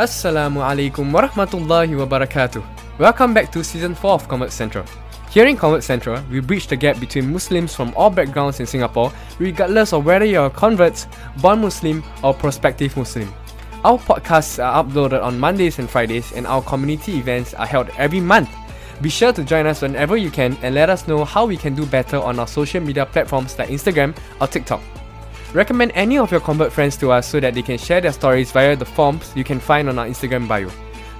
Assalamu alaikum warahmatullahi wabarakatuh. Welcome back to season 4 of Convert Central. Here in Convert Central, we bridge the gap between Muslims from all backgrounds in Singapore, regardless of whether you're a convert, born Muslim, or prospective Muslim. Our podcasts are uploaded on Mondays and Fridays, and our community events are held every month. Be sure to join us whenever you can and let us know how we can do better on our social media platforms like Instagram or TikTok. Recommend any of your convert friends to us so that they can share their stories via the forms you can find on our Instagram bio.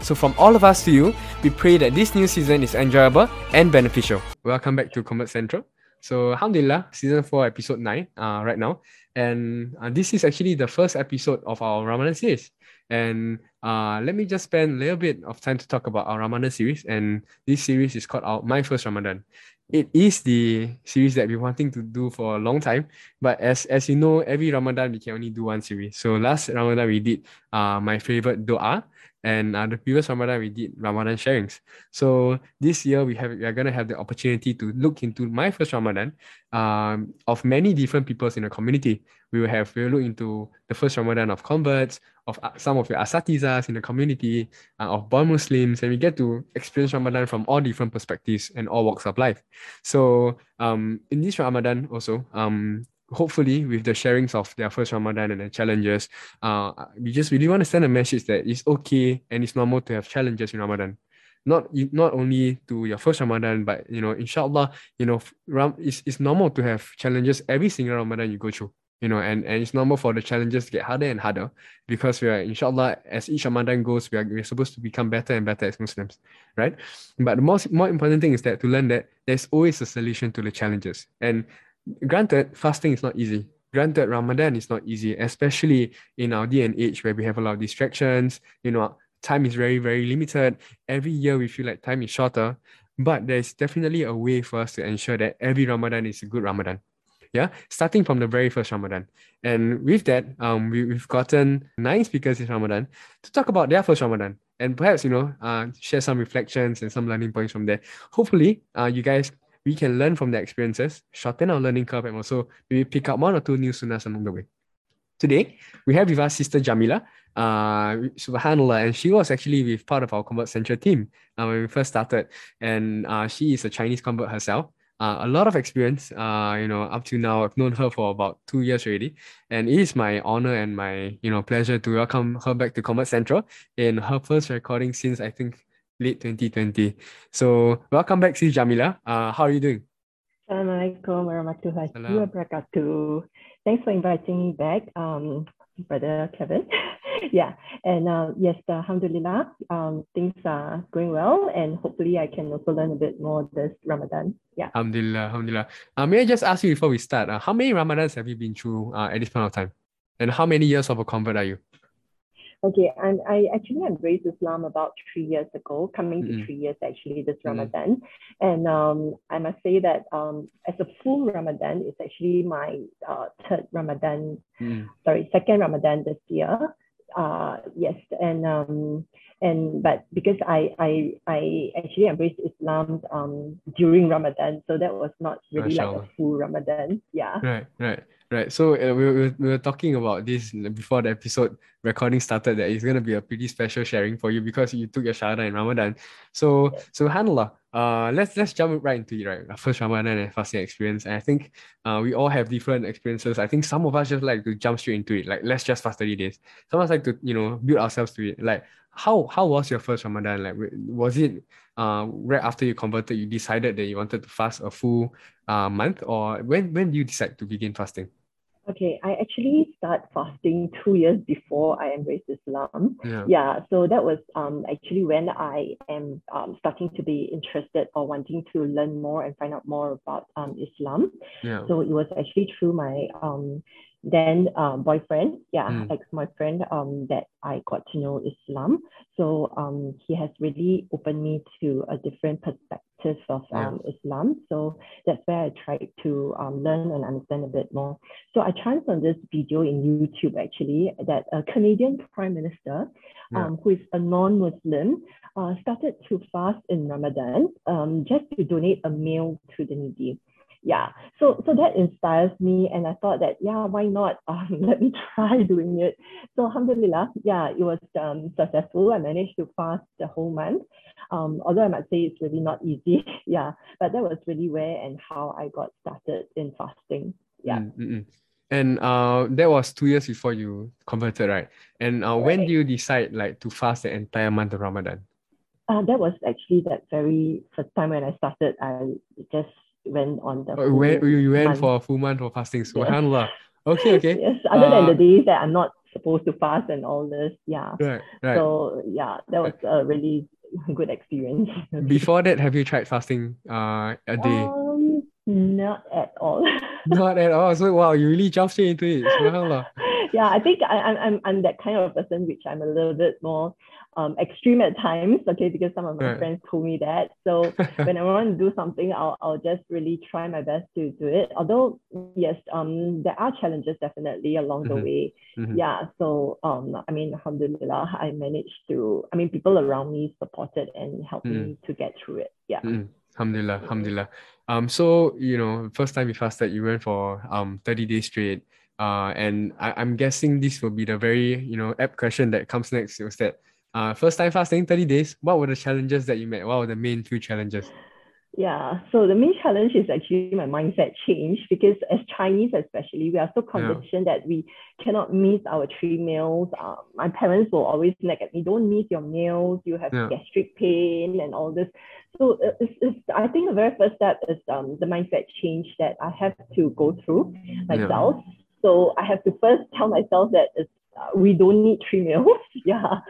So, from all of us to you, we pray that this new season is enjoyable and beneficial. Welcome back to Convert Central. So, Alhamdulillah, season 4, episode 9, uh, right now. And uh, this is actually the first episode of our Ramadan series. And uh, let me just spend a little bit of time to talk about our Ramadan series. And this series is called our My First Ramadan it is the series that been wanting to do for a long time. But as as you know, every Ramadan we can only do one series. So last Ramadan we did uh my favorite doa, and uh, the previous Ramadan we did Ramadan sharings. So this year we have we are gonna have the opportunity to look into my first Ramadan, um, of many different peoples in the community. We will have we will look into the first Ramadan of converts, of uh, some of your asatizas in the community, uh, of born Muslims, and we get to experience Ramadan from all different perspectives and all walks of life. So um, in this Ramadan also, um, hopefully with the sharings of their first Ramadan and the challenges, uh, we just really want to send a message that it's okay and it's normal to have challenges in Ramadan. Not not only to your first Ramadan, but you know, inshallah, you know, it's, it's normal to have challenges every single Ramadan you go through you know, and, and it's normal for the challenges to get harder and harder because we are, inshallah, as each Ramadan goes, we are we're supposed to become better and better as Muslims, right? But the most more important thing is that to learn that there's always a solution to the challenges. And granted, fasting is not easy. Granted, Ramadan is not easy, especially in our day and age where we have a lot of distractions, you know, time is very, very limited. Every year we feel like time is shorter, but there's definitely a way for us to ensure that every Ramadan is a good Ramadan yeah, starting from the very first Ramadan. And with that, um, we, we've gotten nine speakers in Ramadan to talk about their first Ramadan and perhaps, you know, uh, share some reflections and some learning points from there. Hopefully, uh, you guys, we can learn from their experiences, shorten our learning curve, and also maybe pick up one or two new sunnahs along the way. Today, we have with us Sister Jamilah, uh, subhanallah, and she was actually with part of our Convert Central team uh, when we first started. And uh, she is a Chinese convert herself uh, a lot of experience. Uh, you know, up to now, I've known her for about two years already, and it is my honor and my you know pleasure to welcome her back to Convert Central in her first recording since I think late 2020. So welcome back, Sis Jamilah. Uh, how are you doing? Assalamualaikum warahmatullahi wabarakatuh. Thanks for inviting me back, um, brother Kevin. yeah, and uh, yes, alhamdulillah, um, things are going well, and hopefully I can also learn a bit more this Ramadan. Yeah. Alhamdulillah, alhamdulillah. Uh, may I just ask you before we start, uh, how many Ramadans have you been through uh, at this point of time? And how many years of a convert are you? Okay, and I actually embraced Islam about three years ago, coming mm-hmm. to three years actually this mm-hmm. Ramadan. And um, I must say that um, as a full Ramadan, it's actually my uh, third Ramadan, mm-hmm. sorry, second Ramadan this year uh, yes, and um, and but because I I I actually embraced Islam um during Ramadan, so that was not really like a full Ramadan. Yeah. Right, right, right. So uh, we, we, we were talking about this before the episode recording started. That it's gonna be a pretty special sharing for you because you took your shahada in Ramadan. So so Subhanallah, uh, let's let's jump right into it, right? First Ramadan and fasting experience. And I think uh, we all have different experiences. I think some of us just like to jump straight into it. Like let's just fast 30 days. Some of us like to, you know, build ourselves to it. Like how how was your first Ramadan? Like was it uh right after you converted, you decided that you wanted to fast a full uh month, or when when do you decide to begin fasting? Okay, I actually start fasting two years before I embraced Islam. Yeah. yeah so that was um, actually when I am um, starting to be interested or wanting to learn more and find out more about um, Islam. Yeah. So it was actually through my um, then uh, boyfriend, yeah, mm. ex-boyfriend, um, that I got to know Islam. So um, he has really opened me to a different perspective of um. Islam. So that's where I tried to um, learn and understand a bit more. So I chanced on this video in YouTube actually that a Canadian Prime Minister, yeah. um, who is a non-Muslim, uh, started to fast in Ramadan um, just to donate a meal to the needy. Yeah. So so that inspires me and i thought that yeah why not? Um, let me try doing it. So alhamdulillah yeah it was um, successful. I managed to fast the whole month. Um, although i might say it's really not easy yeah but that was really where and how i got started in fasting. Yeah. Mm-hmm. and uh, that was two years before you converted right? And uh, right. when do you decide like to fast the entire month of ramadan? Uh, that was actually that very first time when I started. I just went on the. Oh, where you went month. for a full month of fasting? Subhanallah. Yes. Okay, okay. yes, other uh, than the uh, days that I'm not supposed to fast and all this, yeah. Right, right. So yeah, that was a really good experience. Before that, have you tried fasting uh a day? Um, not at all. not at all. So wow, you really jumped straight into it. Subhanallah. yeah, I think I, I'm I'm I'm that kind of person which I'm a little bit more um, extreme at times, okay, because some of my right. friends told me that. So when I want to do something, I'll, I'll just really try my best to do it. Although, yes, um, there are challenges definitely along mm-hmm. the way. Mm-hmm. Yeah. So, um, I mean, alhamdulillah, I managed to, I mean, people around me supported and helped mm. me to get through it. Yeah. Mm. Alhamdulillah, alhamdulillah. Um, so you know, first time you fasted, you went for um 30 days straight. Uh, and I, I'm guessing this will be the very you know app question that comes next. Was that uh, first time fasting, 30 days. What were the challenges that you met? What were the main few challenges? Yeah, so the main challenge is actually my mindset change because as Chinese, especially, we are so conditioned yeah. that we cannot miss our three meals. Um, my parents will always nag at me, don't miss your meals, you have yeah. gastric pain and all this. So uh, it's, it's, I think the very first step is um, the mindset change that I have to go through myself. Yeah. So I have to first tell myself that it's we don't need three meals. yeah.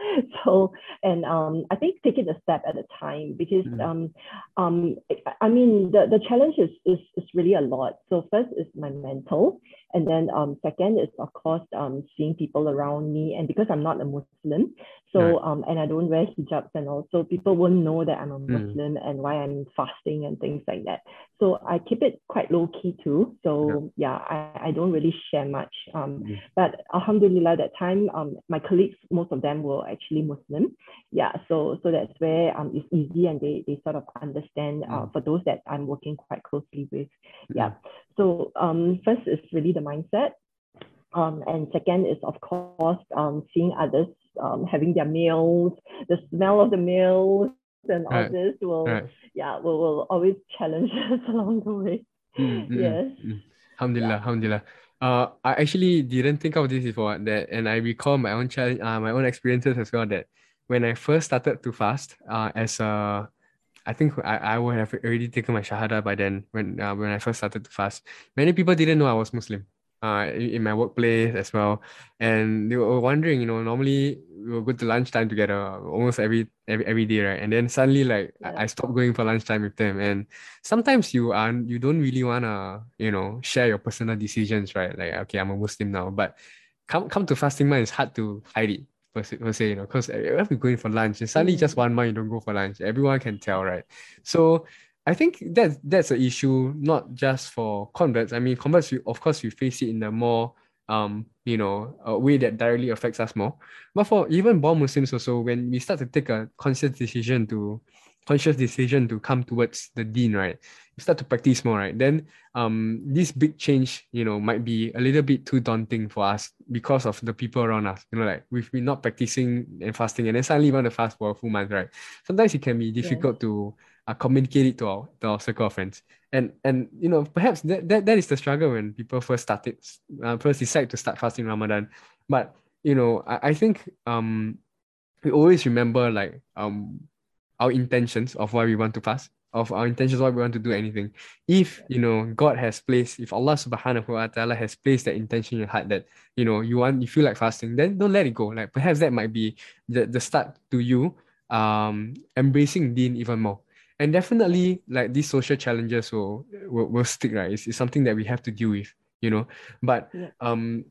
So, and um, I think take it a step at a time because mm. um, um, I mean, the, the challenge is, is, is really a lot. So first is my mental. And then um, second is, of course, um, seeing people around me. And because I'm not a Muslim, so, right. um, and I don't wear hijabs and all, so people won't know that I'm a mm. Muslim mm. and why I'm fasting and things like that. So I keep it quite low key too. So yeah, yeah I, I don't really share much. Um, mm. But alhamdulillah, that time, um, my colleagues, most of them were actually Muslim. Yeah, so so that's where um, it's easy and they, they sort of understand uh, mm. for those that I'm working quite closely with. Yeah. So um, first is really the mindset. Um, and second is, of course, um, seeing others um, having their meals, the smell of the meals and all right. this will, right. yeah, will, will always challenge us along the way. Mm-hmm. Yes. Mm-hmm. Alhamdulillah, yeah. alhamdulillah. Uh, I actually didn't think of this before that, and I recall my own challenge, uh, my own experiences as well. That when I first started to fast, uh, as a I think I, I would have already taken my shahada by then when uh, when I first started to fast. Many people didn't know I was Muslim. Uh, in, my workplace as well, and they were wondering, you know, normally we will go to lunchtime together almost every every, every day, right? And then suddenly, like, yeah. I, I stopped going for lunchtime with them, and sometimes you are you don't really wanna, you know, share your personal decisions, right? Like, okay, I'm a Muslim now, but come come to fasting month, it's hard to hide it per se, per se you know, because if we're going for lunch and suddenly just one month you don't go for lunch, everyone can tell, right? So I think that that's an issue not just for converts. I mean, converts, we, of course, we face it in a more um, you know, a way that directly affects us more. But for even born Muslims also, when we start to take a conscious decision to conscious decision to come towards the deen, right? You start to practice more, right? Then um this big change, you know, might be a little bit too daunting for us because of the people around us. You know, like we've been not practicing and fasting and then suddenly want to fast for a full month, right? Sometimes it can be difficult yeah. to uh, communicate it to our to our circle of friends. And and you know, perhaps that, that, that is the struggle when people first started uh, first decide to start fasting Ramadan. But you know, I, I think um we always remember like um our intentions of why we want to fast, of our intentions why we want to do anything. If you know God has placed, if Allah subhanahu wa ta'ala has placed that intention in your heart that you know you want you feel like fasting, then don't let it go. Like perhaps that might be the, the start to you um embracing deen even more. And definitely like these social challenges will will, will stick, right? It's, it's something that we have to deal with, you know. But yeah. um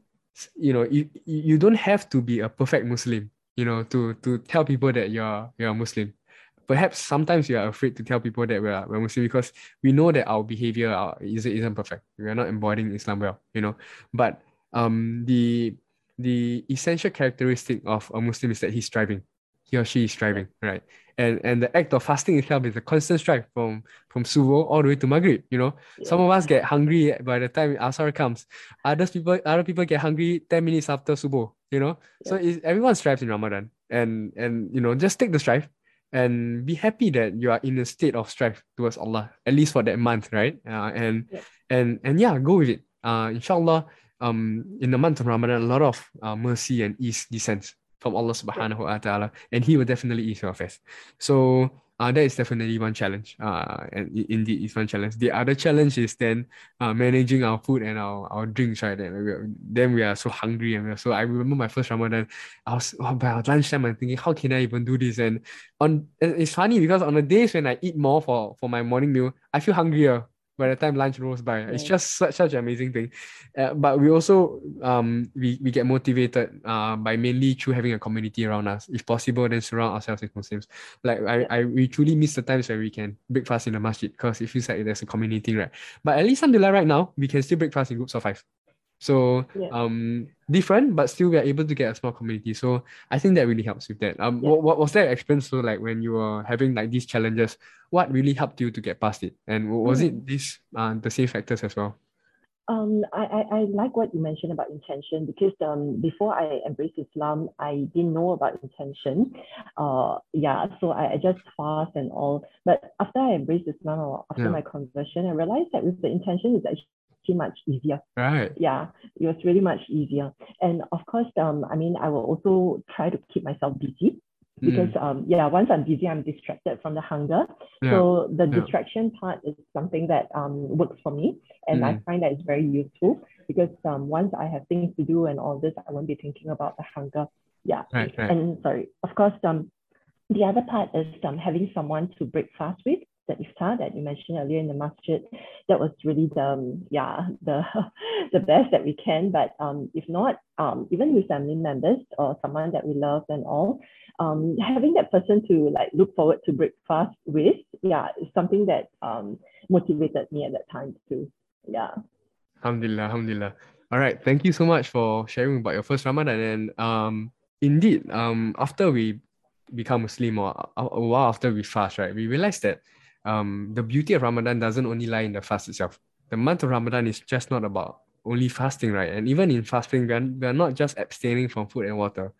you know, you, you don't have to be a perfect Muslim, you know, to to tell people that you're you're a Muslim perhaps sometimes we are afraid to tell people that we are we're Muslim because we know that our behavior our, isn't, isn't perfect. We are not embodying Islam well, you know. But um, the the essential characteristic of a Muslim is that he's striving. he or she is striving, right? And and the act of fasting itself is a constant strive from from subuh all the way to maghrib. You know, yeah. some of us get hungry by the time asar comes. Others people other people get hungry ten minutes after subuh. You know, yeah. so everyone strives in Ramadan, and and you know just take the strive and be happy that you are in a state of strife towards Allah at least for that month, right? Uh, and yeah. and and yeah, go with it. Uh, inshallah, um, in the month of Ramadan, a lot of uh, mercy and ease descends from Allah Subhanahu wa Taala, and He will definitely ease your affairs. So uh, that is definitely one challenge. Uh, and indeed, it's one challenge. The other challenge is then uh, managing our food and our, our drinks, right? Then we, are, then we are so hungry. And we are so, I remember my first Ramadan, I was, oh, by lunchtime, I'm thinking, how can I even do this? And on it's funny because on the days when I eat more for, for my morning meal, I feel hungrier by the time lunch rolls by. It's just such, such an amazing thing. Uh, but we also um we, we get motivated uh by mainly through having a community around us. If possible, then surround ourselves with Muslims. Like I, I we truly miss the times where we can break fast in the masjid because it feels like there's a community, right? But at least alhamdulillah right now, we can still break fast in groups of five. So yeah. um different, but still we are able to get a small community. So I think that really helps with that. Um yeah. what, what was that experience so like when you were having like these challenges? What really helped you to get past it? And was mm. it these uh the same factors as well? Um, I, I, I like what you mentioned about intention because um, before I embraced Islam, I didn't know about intention. Uh, yeah, so I, I just fast and all. But after I embraced Islam or after yeah. my conversion, I realized that with the intention is actually much easier. Right. Yeah, it was really much easier. And of course, um, I mean, I will also try to keep myself busy because mm. um yeah once i'm busy i'm distracted from the hunger yeah. so the yeah. distraction part is something that um works for me and mm. i find that it's very useful because um once i have things to do and all this i won't be thinking about the hunger yeah right, right. and sorry of course um the other part is um having someone to break fast with the iftar that you mentioned earlier in the masjid, that was really the um, yeah the the best that we can. But um, if not, um, even with family members or someone that we love and all, um, having that person to like look forward to breakfast with, yeah, is something that um, motivated me at that time too. Yeah. Alhamdulillah, alhamdulillah. All right, thank you so much for sharing about your first Ramadan. And um, indeed, um, after we become Muslim or a while after we fast, right, we realized that um, the beauty of Ramadan doesn't only lie in the fast itself. The month of Ramadan is just not about only fasting, right? And even in fasting, we are, we are not just abstaining from food and water.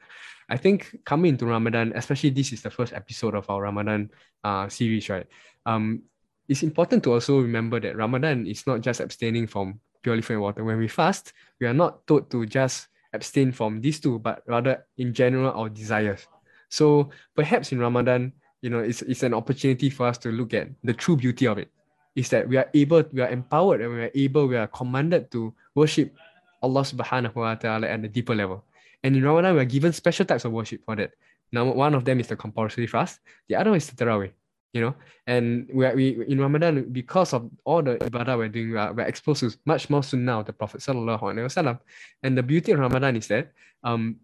I think coming into Ramadan, especially this is the first episode of our Ramadan uh, series, right? Um, it's important to also remember that Ramadan is not just abstaining from purely food and water. When we fast, we are not told to just abstain from these two, but rather in general our desires. So perhaps in Ramadan, you know, it's, it's an opportunity for us to look at the true beauty of it. Is that we are able, we are empowered, and we are able, we are commanded to worship Allah subhanahu wa ta'ala at a deeper level. And in Ramadan, we are given special types of worship for that. Now, one of them is the compulsory fast, the other is the Tarawih, you know. And we, we in Ramadan, because of all the ibadah we're doing, we're exposed to much more sunnah of the Prophet. sallallahu alaihi wasallam And the beauty of Ramadan is that um,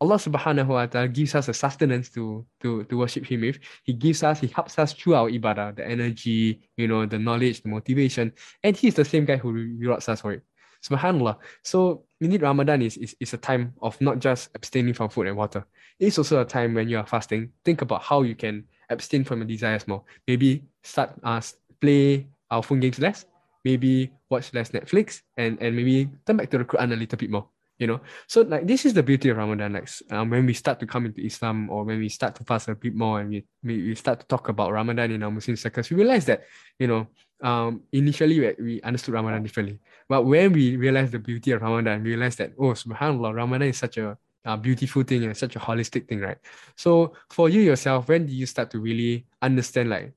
Allah subhanahu wa ta'ala gives us a sustenance to, to, to worship Him with. He gives us, He helps us through our ibadah, the energy, you know, the knowledge, the motivation. And He's the same guy who rewards us for it. Subhanallah. So indeed Ramadan is, is, is a time of not just abstaining from food and water. It's also a time when you are fasting. Think about how you can abstain from your desires more. Maybe start uh, play our phone games less. Maybe watch less Netflix and, and maybe turn back to the Quran a little bit more you know? So like this is the beauty of ramadan like um, when we start to come into islam or when we start to fast a bit more and we, we, start to talk about ramadan in our muslim circles we realize that you know um initially we, we understood ramadan differently. But when we realize the beauty of ramadan we realize that oh subhanallah ramadan is such a a beautiful thing and such a holistic thing right? So for you yourself when do you start to really understand like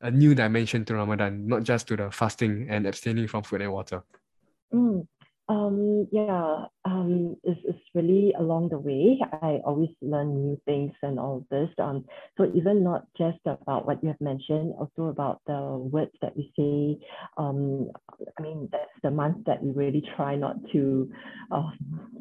a new dimension to ramadan not just to the fasting and abstaining from food and water? Mm. Um, yeah, um, it's, it's really along the way. I always learn new things and all this. Um, so even not just about what you have mentioned, also about the words that we say. Um, I mean, that's the month that we really try not to, uh,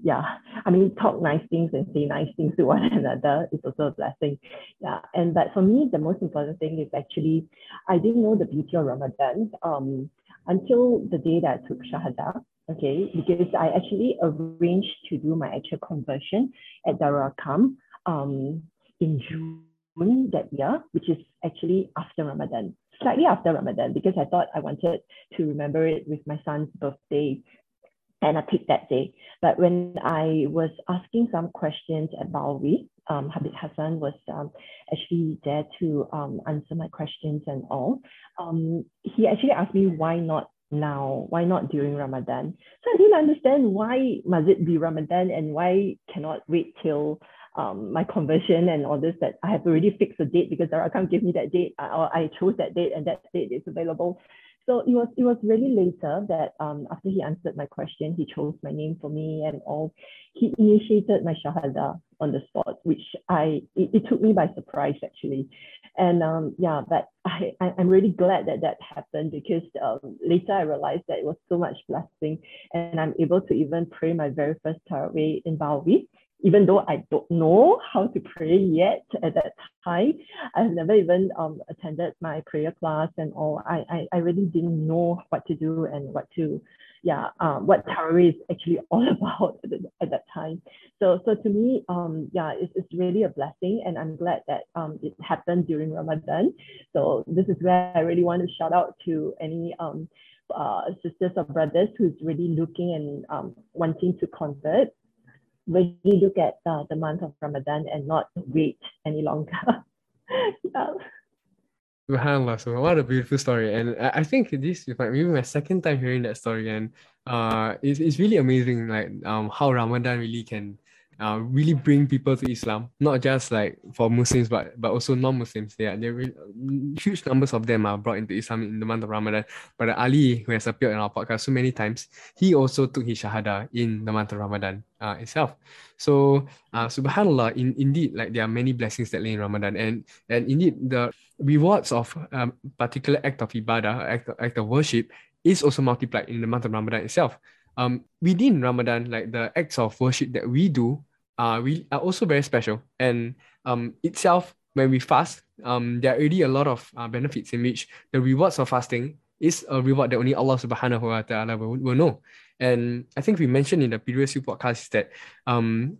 yeah, I mean, talk nice things and say nice things to one another is also a blessing. Yeah, and but for me, the most important thing is actually, I didn't know the beauty of Ramadan um, until the day that I took Shahada okay, because I actually arranged to do my actual conversion at Darul Arqam um, in June that year, which is actually after Ramadan, slightly after Ramadan, because I thought I wanted to remember it with my son's birthday and I picked that day. But when I was asking some questions at Ba'alwie, um, Habib Hassan was um, actually there to um, answer my questions and all. Um, he actually asked me why not now? Why not during Ramadan? So I didn't understand why must it be Ramadan and why cannot wait till um, my conversion and all this that I have already fixed a date because Darul Arqam give me that date or I chose that date and that date is available. So it was it was really later that um, after he answered my question, he chose my name for me and all. He initiated my shahada on the spot, which I it, it took me by surprise actually, and um, yeah, but I, I am really glad that that happened because um, later I realized that it was so much blessing, and I'm able to even pray my very first Tarawih in Ba'alwie even though I don't know how to pray yet at that time, I've never even um, attended my prayer class and all. I, I, I really didn't know what to do and what to, yeah, um, what Tarawih is actually all about at, at that time. So, so to me, um, yeah, it's, it's really a blessing and I'm glad that um, it happened during Ramadan. So this is where I really want to shout out to any um, uh, sisters or brothers who's really looking and um, wanting to convert really look at uh, the month of Ramadan and not wait any longer. yeah. So what a beautiful story. And I, I think this is like maybe my second time hearing that story. And uh it's, it's really amazing like um how Ramadan really can uh, really bring people to Islam, not just like for Muslims, but but also non-Muslims. Yeah, there really, huge numbers of them are brought into Islam in the month of Ramadan. But Ali, who has appeared in our podcast so many times, he also took his shahada in the month of Ramadan uh, itself. So, uh, Subhanallah, in indeed, like there are many blessings that lay in Ramadan, and and indeed the rewards of um, particular act of ibadah, act, act of worship, is also multiplied in the month of Ramadan itself. Um, within Ramadan, like the acts of worship that we do are we are also very special. And um itself, when we fast, um there are already a lot of uh, benefits in which the rewards of fasting is a reward that only Allah subhanahu wa ta'ala will, will know. And I think we mentioned in the previous few podcasts that um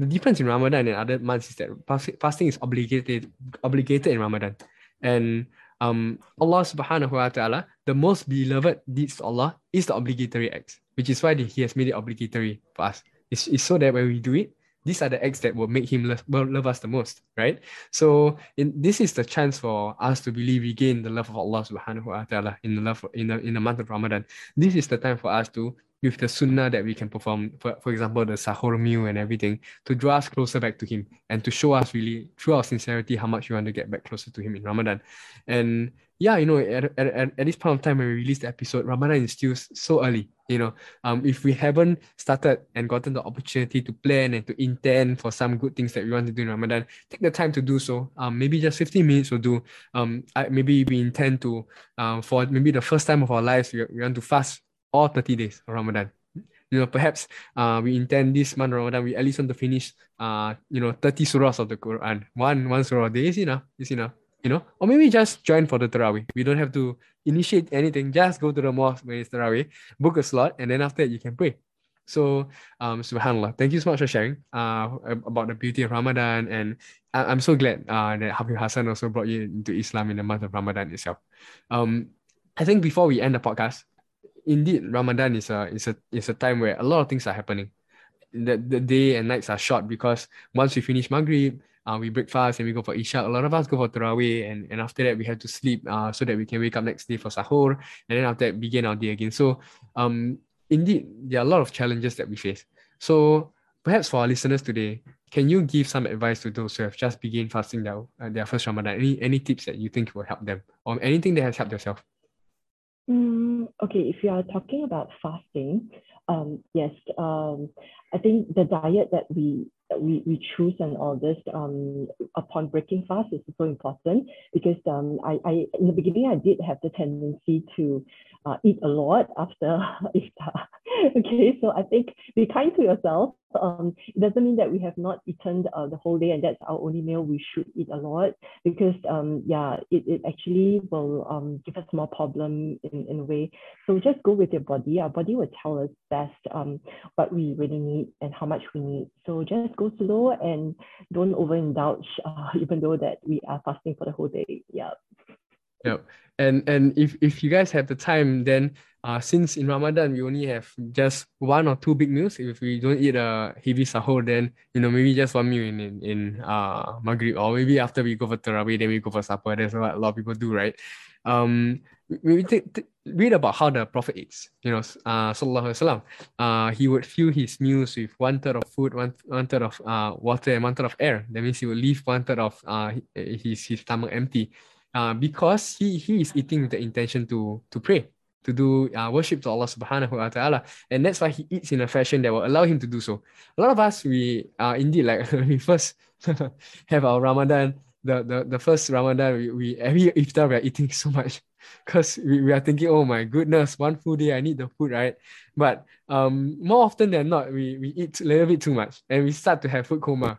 the difference in Ramadan and other months is that fasting is obligated obligated in Ramadan. And um, Allah subhanahu wa ta'ala, the most beloved deeds to Allah is the obligatory acts, which is why He has made it obligatory for us. It's, it's so that when we do it, these are the acts that will make him love, love us the most, right? So in, this is the chance for us to really regain the love of Allah subhanahu wa ta'ala in the love in the in the month of Ramadan. This is the time for us to with the sunnah that we can perform, for, for example, the sahur meal and everything, to draw us closer back to him and to show us really through our sincerity how much we want to get back closer to him in Ramadan. And yeah, you know, at, at, at, this point of time when we release the episode, Ramadan is still so early. You know, um, if we haven't started and gotten the opportunity to plan and to intend for some good things that we want to do in Ramadan, take the time to do so. Um, maybe just 15 minutes will do. Um, I, maybe we intend to, um, for maybe the first time of our lives, we, we want to fast all 30 days of Ramadan. You know, perhaps uh, we intend this month Ramadan, we at least want to finish, uh, you know, 30 surahs of the Quran. One, one surah a day is enough, is enough you know, or maybe just join for the Tarawih. We don't have to initiate anything, just go to the mosque when it's Tarawih, book a slot, and then after that you can pray. So, um, subhanAllah, thank you so much for sharing uh, about the beauty of Ramadan. And I- am so glad uh, that Habib Hassan also brought you into Islam in the month of Ramadan itself. Um, I think before we end the podcast, indeed, Ramadan is a, is a, is a time where a lot of things are happening. The, the day and nights are short because once we finish Maghrib, uh, we break fast and we go for Isha. A lot of us go for Tarawih and, and after that we have to sleep uh, so that we can wake up next day for Sahur and then after that begin our day again. So um, indeed, there are a lot of challenges that we face. So perhaps for our listeners today, can you give some advice to those who have just begun fasting their, uh, their first Ramadan? Any, any tips that you think will help them or anything that has helped yourself? Mm, okay, if you are talking about fasting, um, yes, um, I think the diet that we that we, we choose and all this um, upon breaking fast is so important because um, I, I in the beginning I did have the tendency to uh, eat a lot after iftar okay, so I think be kind to yourself. Um, it doesn't mean that we have not eaten uh, the whole day and that's our only meal. We should eat a lot because um, yeah, it, it actually will um, give us more problem in, in a way. So just go with your body. Our body will tell us best um, what we really need and how much we need. So just go slow and don't overindulge, uh, even though that we are fasting for the whole day. Yeah. Yep. And and if if you guys have the time, then uh since in Ramadan we only have just one or two big meals. If we don't eat a heavy sahur, then you know maybe just one meal in in, in uh Maghrib or maybe after we go for Tarawih, then we go for supper. That's what a lot of people do, right? Um we, we read about how the Prophet eats. You know, uh, Sallallahu Alaihi Wasallam. Uh, he would fill his meals with one third of food, one, one third of uh, water, and one third of air. That means he would leave one third of uh, his, his stomach empty uh, because he, he is eating with the intention to, to pray, to do uh, worship to Allah subhanahu wa ta'ala. And that's why he eats in a fashion that will allow him to do so. A lot of us, we uh, indeed, like we first have our Ramadan, the, the, the first Ramadan, we, we every iftar we are eating so much because we, we are thinking, oh my goodness, one full day I need the food, right? But um, more often than not, we, we eat a little bit too much and we start to have food coma.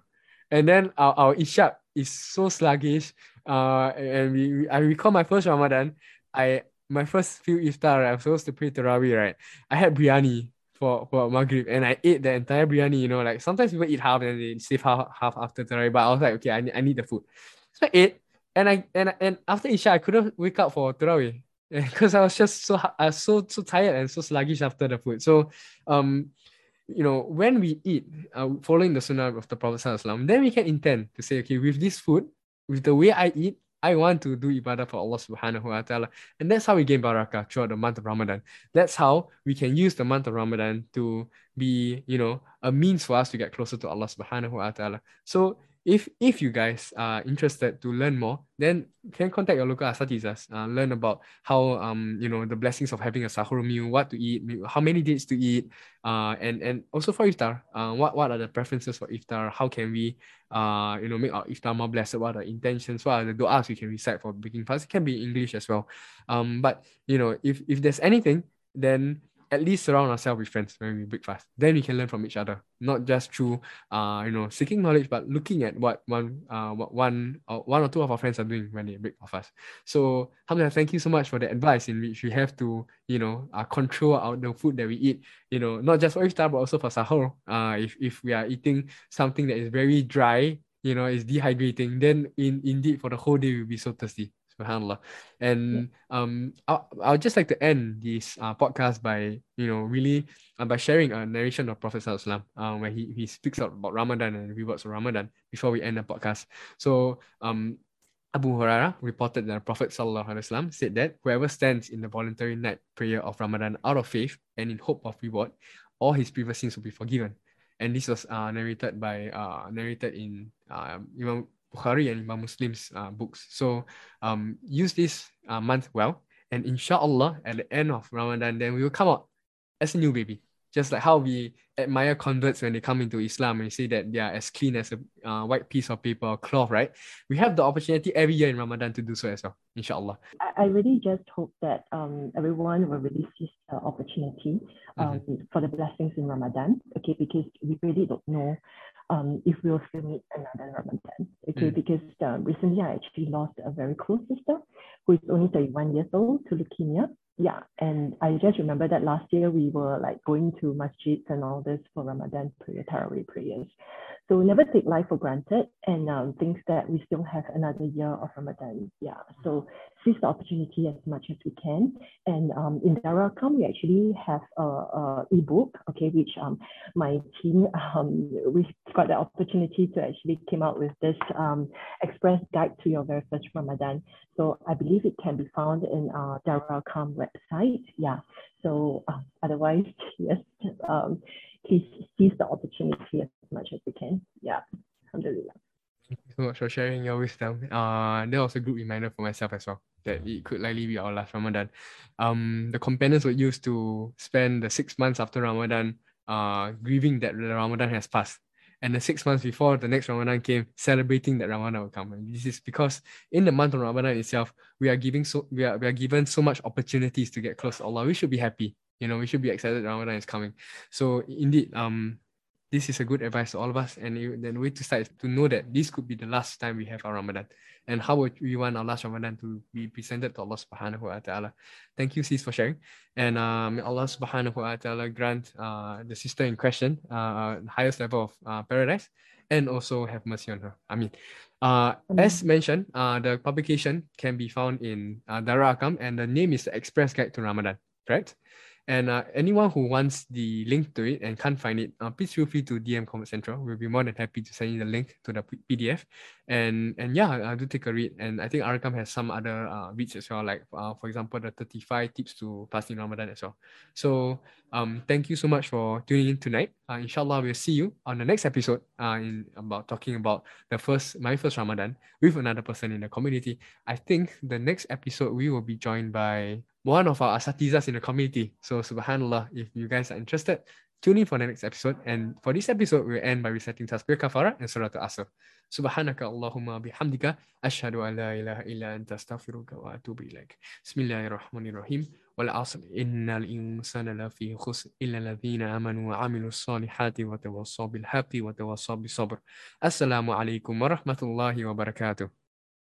And then our, our ishak is so sluggish uh, and we, we I recall my first Ramadan, I my first few iftar, I was supposed to pray Tarawih, right? I had biryani for, for Maghrib and I ate the entire biryani, you know, like sometimes people eat half and they save half, half after Tarawih, but I was like, okay, I need, I need the food. So I ate and I and and after Isha, I couldn't wake up for Tarawih because I was just so I was so so tired and so sluggish after the food. So um you know, when we eat, uh, following the sunnah of the Prophet, then we can intend to say, okay, with this food, with the way I eat, I want to do ibadah for Allah subhanahu wa ta'ala. And that's how we gain barakah throughout the month of Ramadan. That's how we can use the month of Ramadan to be, you know, a means for us to get closer to Allah subhanahu wa ta'ala. So if if you guys are interested to learn more, then can contact your local asatizas, uh, learn about how um you know the blessings of having a sahur meal, what to eat, how many dates to eat, uh and and also for iftar, uh what what are the preferences for iftar? How can we uh you know make our iftar more blessed? What are the intentions? What are the du'as we can recite for breaking fast? It can be English as well. Um, but you know if if there's anything, then at least surround ourselves with friends when we breakfast. Then we can learn from each other, not just through uh you know seeking knowledge, but looking at what one uh what one or one or two of our friends are doing when they break fast. So Hamza, thank you so much for the advice in which we have to you know uh, control our the food that we eat. You know not just for iftar but also for sahur. Uh if if we are eating something that is very dry, you know, is dehydrating, then in indeed for the whole day we'll be so thirsty. Subhanallah. And um, I'll, I'll just like to end this uh, podcast by, you know, really uh, by sharing a narration of Prophet Sallallahu uh, where he, he speaks out about Ramadan and rewards of Ramadan before we end the podcast. So um, Abu Hurairah reported that the Prophet Sallallahu Alaihi Wasallam said that whoever stands in the voluntary night prayer of Ramadan out of faith and in hope of reward, all his previous sins will be forgiven. And this was uh, narrated by uh, narrated in uh, Imam Bukhari and Imam Muslim's uh, books. So um, use this uh, month well, and inshallah, at the end of Ramadan, then we will come out as a new baby. Just like how we admire converts when they come into Islam and say that they are as clean as a uh, white piece of paper or cloth, right? We have the opportunity every year in Ramadan to do so as well, inshallah. I, I really just hope that um, everyone will really seize the opportunity um, mm-hmm. for the blessings in Ramadan, okay? Because we really don't know um, if we'll still meet another Ramadan. Okay, mm. because um, recently I actually lost a very close sister who is only 31 years old to leukemia. Yeah, and I just remember that last year we were like going to masjids and all this for Ramadan prayer, Tarawih prayers. So we never take life for granted and um, think that we still have another year of Ramadan. Yeah, so seize the opportunity as much as we can. And um, in Darul we actually have a, a ebook, okay, which um, my team, um, we got the opportunity to actually came out with this um, express guide to your very first Ramadan. So I believe it can be found in our Darul website. Yeah, so uh, otherwise, yes, um, please seize the opportunity as much as we can. Yeah, alhamdulillah. Thank you so much for sharing your wisdom. Uh, that was a good reminder for myself as well that it could likely be our last Ramadan. Um, the companions were used to spend the six months after Ramadan, uh, grieving that the Ramadan has passed, and the six months before the next Ramadan came, celebrating that Ramadan will come. And this is because in the month of Ramadan itself, we are giving so we are we are given so much opportunities to get close to Allah. We should be happy You know, we should be excited Ramadan is coming. So indeed, um, this is a good advice to all of us. And the way to start is to know that this could be the last time we have our Ramadan. And how would we want our last Ramadan to be presented to Allah subhanahu wa ta'ala. Thank you, sis, for sharing. And uh, may Allah subhanahu wa ta'ala grant uh, the sister in question uh, highest level of uh, paradise and also have mercy on her. I mean, uh, as mentioned, uh, the publication can be found in uh, Darul Arqam and the name is the Express Guide to Ramadan, correct? And uh, anyone who wants the link to it and can't find it, uh, please feel free to DM Convert Central. We'll be more than happy to send you the link to the PDF. And and yeah, I do take a read. And I think Arqam has some other uh, reads as well, like uh, for example, the 35 tips to fasting Ramadan as well. So um, thank you so much for tuning in tonight. Uh, inshallah, we'll see you on the next episode uh, in about talking about the first my first Ramadan with another person in the community. I think the next episode we will be joined by one of our asatizas in the community. So subhanallah, if you guys are interested, tune in for the next episode. And for this episode, we'll end by reciting Tasbih Kaffarah and Surah Al-Asr. Subhanaka Allahumma bihamdika ashhadu an la ilaha illa anta astaghfiruka wa atubu ilaik. Bismillahirrahmanirrahim. Wal asr innal insana lafi khusr illa alladhina amanu wa amilu salihati wa tawassaw bil haqqi wa tawassaw bis sabr. Assalamu alaikum wa rahmatullahi wa barakatuh.